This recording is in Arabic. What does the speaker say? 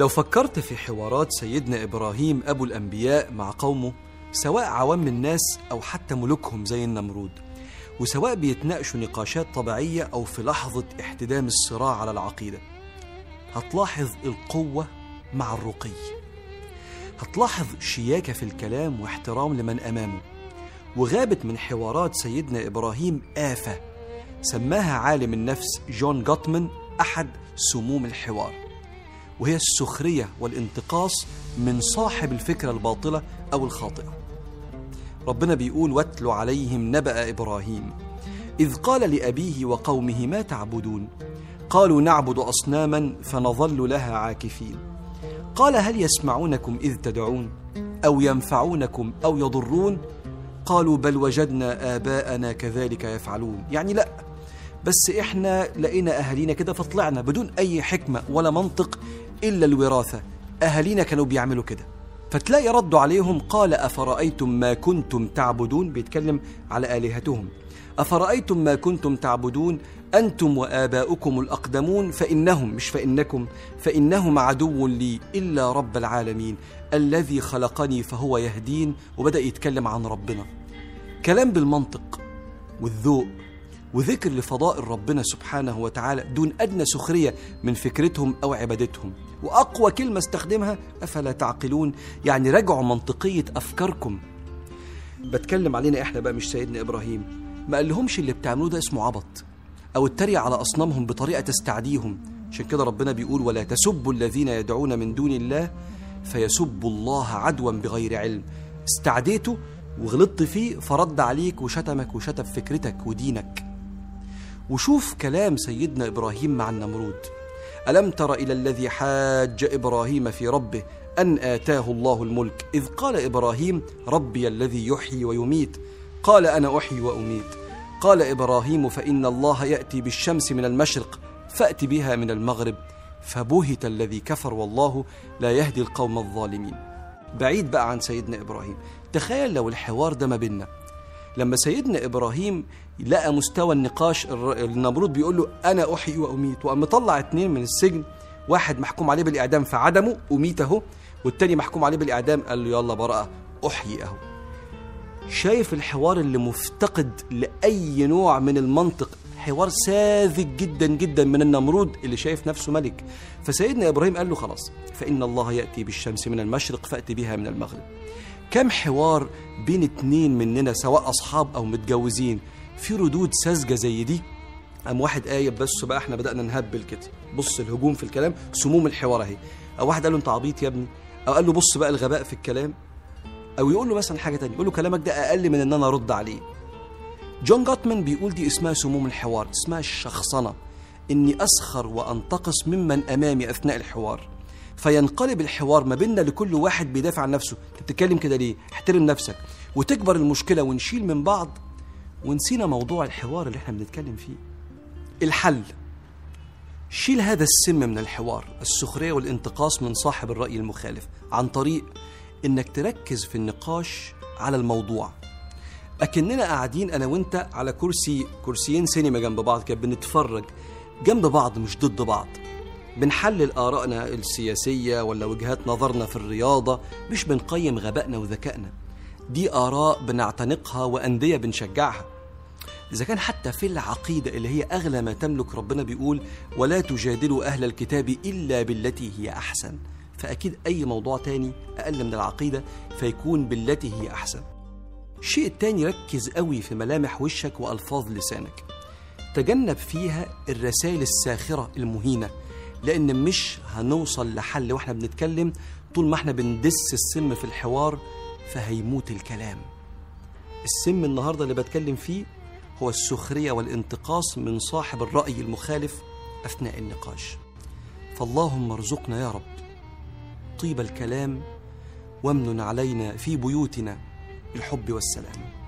لو فكرت في حوارات سيدنا إبراهيم أبو الأنبياء مع قومه سواء عوام الناس أو حتى ملوكهم زي النمرود وسواء بيتناقشوا نقاشات طبيعية أو في لحظة احتدام الصراع على العقيدة هتلاحظ القوة مع الرقي. هتلاحظ شياكة في الكلام واحترام لمن أمامه. وغابت من حوارات سيدنا إبراهيم آفة سماها عالم النفس جون جوتمان أحد سموم الحوار. وهي السخرية والانتقاص من صاحب الفكرة الباطلة أو الخاطئة. ربنا بيقول واتل عليهم نبأ إبراهيم. إذ قال لأبيه وقومه ما تعبدون؟ قالوا نعبد أصناما فنظل لها عاكفين. قال هل يسمعونكم إذ تدعون؟ أو ينفعونكم؟ أو يضرون؟ قالوا بل وجدنا آباءنا كذلك يفعلون. يعني لأ بس إحنا لقينا أهالينا كده فطلعنا بدون أي حكمة ولا منطق إلا الوراثة. أهالينا كانوا بيعملوا كده. فتلاقي ردوا عليهم قال أفرأيتم ما كنتم تعبدون؟ بيتكلم على آلهتهم. أفرأيتم ما كنتم تعبدون؟ أنتم وآباؤكم الأقدمون؟ فإنهم مش فإنكم فإنهم عدو لي إلا رب العالمين. الذي خلقني فهو يهدين. وبدأ يتكلم عن ربنا. كلام بالمنطق والذوق. وذكر لفضائل ربنا سبحانه وتعالى دون أدنى سخرية من فكرتهم أو عبادتهم. وأقوى كلمة استخدمها أفلا تعقلون؟ يعني رجعوا منطقية أفكاركم. بتكلم علينا إحنا بقى مش سيدنا إبراهيم. ما قالهمش اللي بتعملوه ده اسمه عبط. أو التريق على أصنامهم بطريقة تستعديهم. عشان كده ربنا بيقول ولا تسبوا الذين يدعون من دون الله فيسبوا الله عدوا بغير علم. استعديته وغلطت فيه فرد عليك وشتمك وشتم فكرتك ودينك. وشوف كلام سيدنا إبراهيم مع النمرود ألم تر إلى الذي حاج إبراهيم في ربه أن آتاه الله الملك؟ إذ قال إبراهيم ربي الذي يحيي ويميت. قال أنا أحيي وأميت. قال إبراهيم فإن الله يأتي بالشمس من المشرق فأت بها من المغرب. فبهت الذي كفر والله لا يهدي القوم الظالمين. بعيد بقى عن سيدنا إبراهيم. تخيل لو الحوار ده ما بيننا. لما سيدنا إبراهيم لقى مستوى النقاش النمرود بيقول له أنا أحيي وأميت وقام مطلع اتنين من السجن واحد محكوم عليه بالإعدام فعدمه اميت اهو والتاني محكوم عليه بالإعدام قال له يلا براءة احيي اهو شايف الحوار اللي مفتقد لأي نوع من المنطق؟ حوار ساذج جدا جدا من النمرود اللي شايف نفسه ملك. فسيدنا إبراهيم قال له خلاص فإن الله يأتي بالشمس من المشرق فأت بها من المغرب. كم حوار بين اتنين مننا سواء أصحاب أو متجوزين؟ في ردود ساذجة زي دي؟ قام واحد قايب بس بقى إحنا بدأنا نهبل كده. بص الهجوم في الكلام سموم الحوار أهي. أو واحد قال له أنت عبيط يا ابني. أو قال له بص بقى الغباء في الكلام. أو يقول له مثلا حاجة تانية يقول له كلامك ده أقل من إن أنا أرد عليه. جون جوتمان بيقول دي اسمها سموم الحوار اسمها الشخصنة. إني أسخر وأنتقص ممن أمامي أثناء الحوار. فينقلب الحوار ما بيننا لكل واحد بيدافع عن نفسه. أنت بتتكلم كده ليه؟ احترم نفسك وتكبر المشكلة ونشيل من بعض. ونسينا موضوع الحوار اللي إحنا بنتكلم فيه. الحل. شيل هذا السم من الحوار السخرية والانتقاص من صاحب الرأي المخالف عن طريق إنك تركز في النقاش على الموضوع. أكننا قاعدين أنا وأنت على كرسي كرسيين سينما جنب بعض كده بنتفرج جنب بعض مش ضد بعض. بنحلل آرائنا السياسية ولا وجهات نظرنا في الرياضة مش بنقيم غبائنا وذكائنا. دي آراء بنعتنقها وأندية بنشجعها. إذا كان حتى في العقيدة اللي هي أغلى ما تملك ربنا بيقول ولا تجادلوا أهل الكتاب إلا بالتي هي أحسن فأكيد أي موضوع تاني أقل من العقيدة فيكون بالتي هي أحسن. الشيء التاني ركز قوي في ملامح وشك وألفاظ لسانك. تجنب فيها الرسائل الساخرة المهينة. لأن مش هنوصل لحل وإحنا بنتكلم طول ما إحنا بندس السم في الحوار فهيموت الكلام. السم النهاردة اللي بتكلم فيه هو السخرية والانتقاص من صاحب الرأي المخالف أثناء النقاش. فاللهم ارزقنا يا رب طيب الكلام وامن علينا في بيوتنا بالحب والسلام.